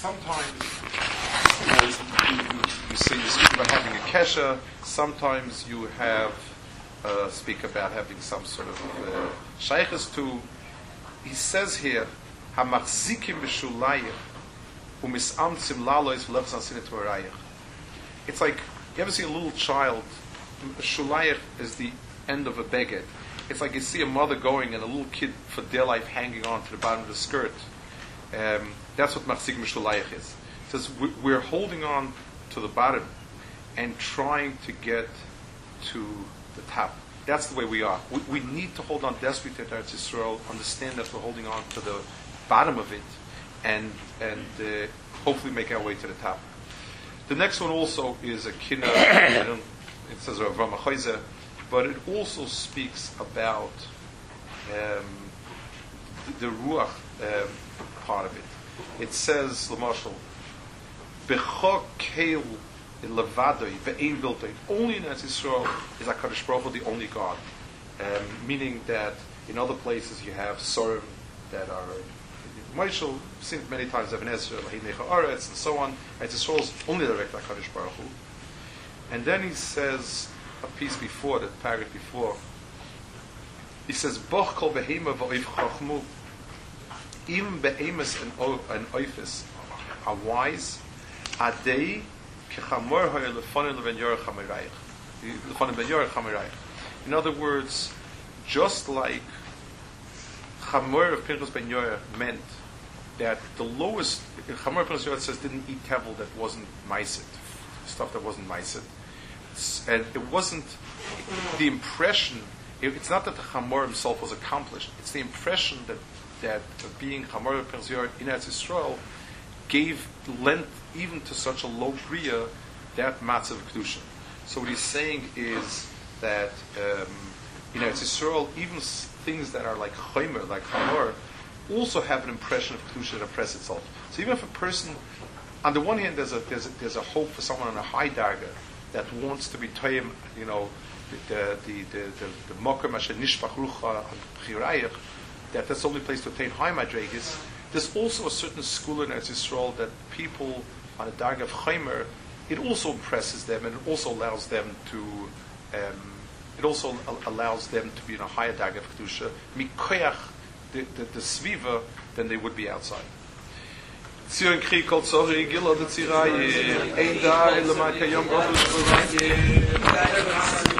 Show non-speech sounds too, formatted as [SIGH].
sometimes you, know, you, you, you, say you speak about having a kesha. Sometimes you have uh, speak about having some sort of uh, shaykhs to. He says here, "Hamachzikim b'shulayich umisamtzim lalois v'lechzan sinet It's like you ever see a little child. Shulayich is the end of a beged. It's like you see a mother going and a little kid for dear life hanging on to the bottom of the skirt. Um, that's what Machzik Mishalayach is. It says we're holding on to the bottom and trying to get to the top. That's the way we are. We, we need to hold on desperately to Eretz Yisrael, understand that we're holding on to the bottom of it, and and uh, hopefully make our way to the top. The next one also is a kina. [COUGHS] it says Rav but it also speaks about um, the, the ruach um, part of it. It says, Ve'ein Biltoi, only in Eretz Yisrael is HaKadosh Baruch Hu the only God. Um, meaning that in other places you have Sorim that are Moishel, seen many times Ibn Ezra, and so on. Eretz Yisrael is only direct HaKadosh Baruch Hu. And then he says a piece before, the paragraph before, he says, Boch kol behema v'oif chachmu, even be'emes and, and oifis are wise, adei kechamor hoye lefonin leven yorech hamirayich. Lefonin ben yorech hamirayich. In other words, just like Chamor of Pinchas ben Yoreh meant that the lowest, Chamor of Pinchas ben Yoreh says didn't eat tevel that wasn't meisit, stuff that wasn't meisit. And it wasn't the impression, it, it's not that the Chamor himself was accomplished, it's the impression that that being Hamar Perzior in Eretz Yisrael gave length even to such a low bria that matzav kedusha. So what he's saying is that um, in Eretz Yisrael, even things that are like chaymer, like Hamar, also have an impression of kedusha that impress itself. So even if a person, on the one hand, there's a there's a, there's a hope for someone on a high darga that wants to be toyim, you know, the the the the, the rucha that that's the only place to obtain high madregas. There's also a certain school in Eretz Yisrael that people on a dag of chaimer, it also impresses them and it also allows them to. Um, it also allows them to be in a higher dag of kedusha mikoyach the the, the sviva than they would be outside.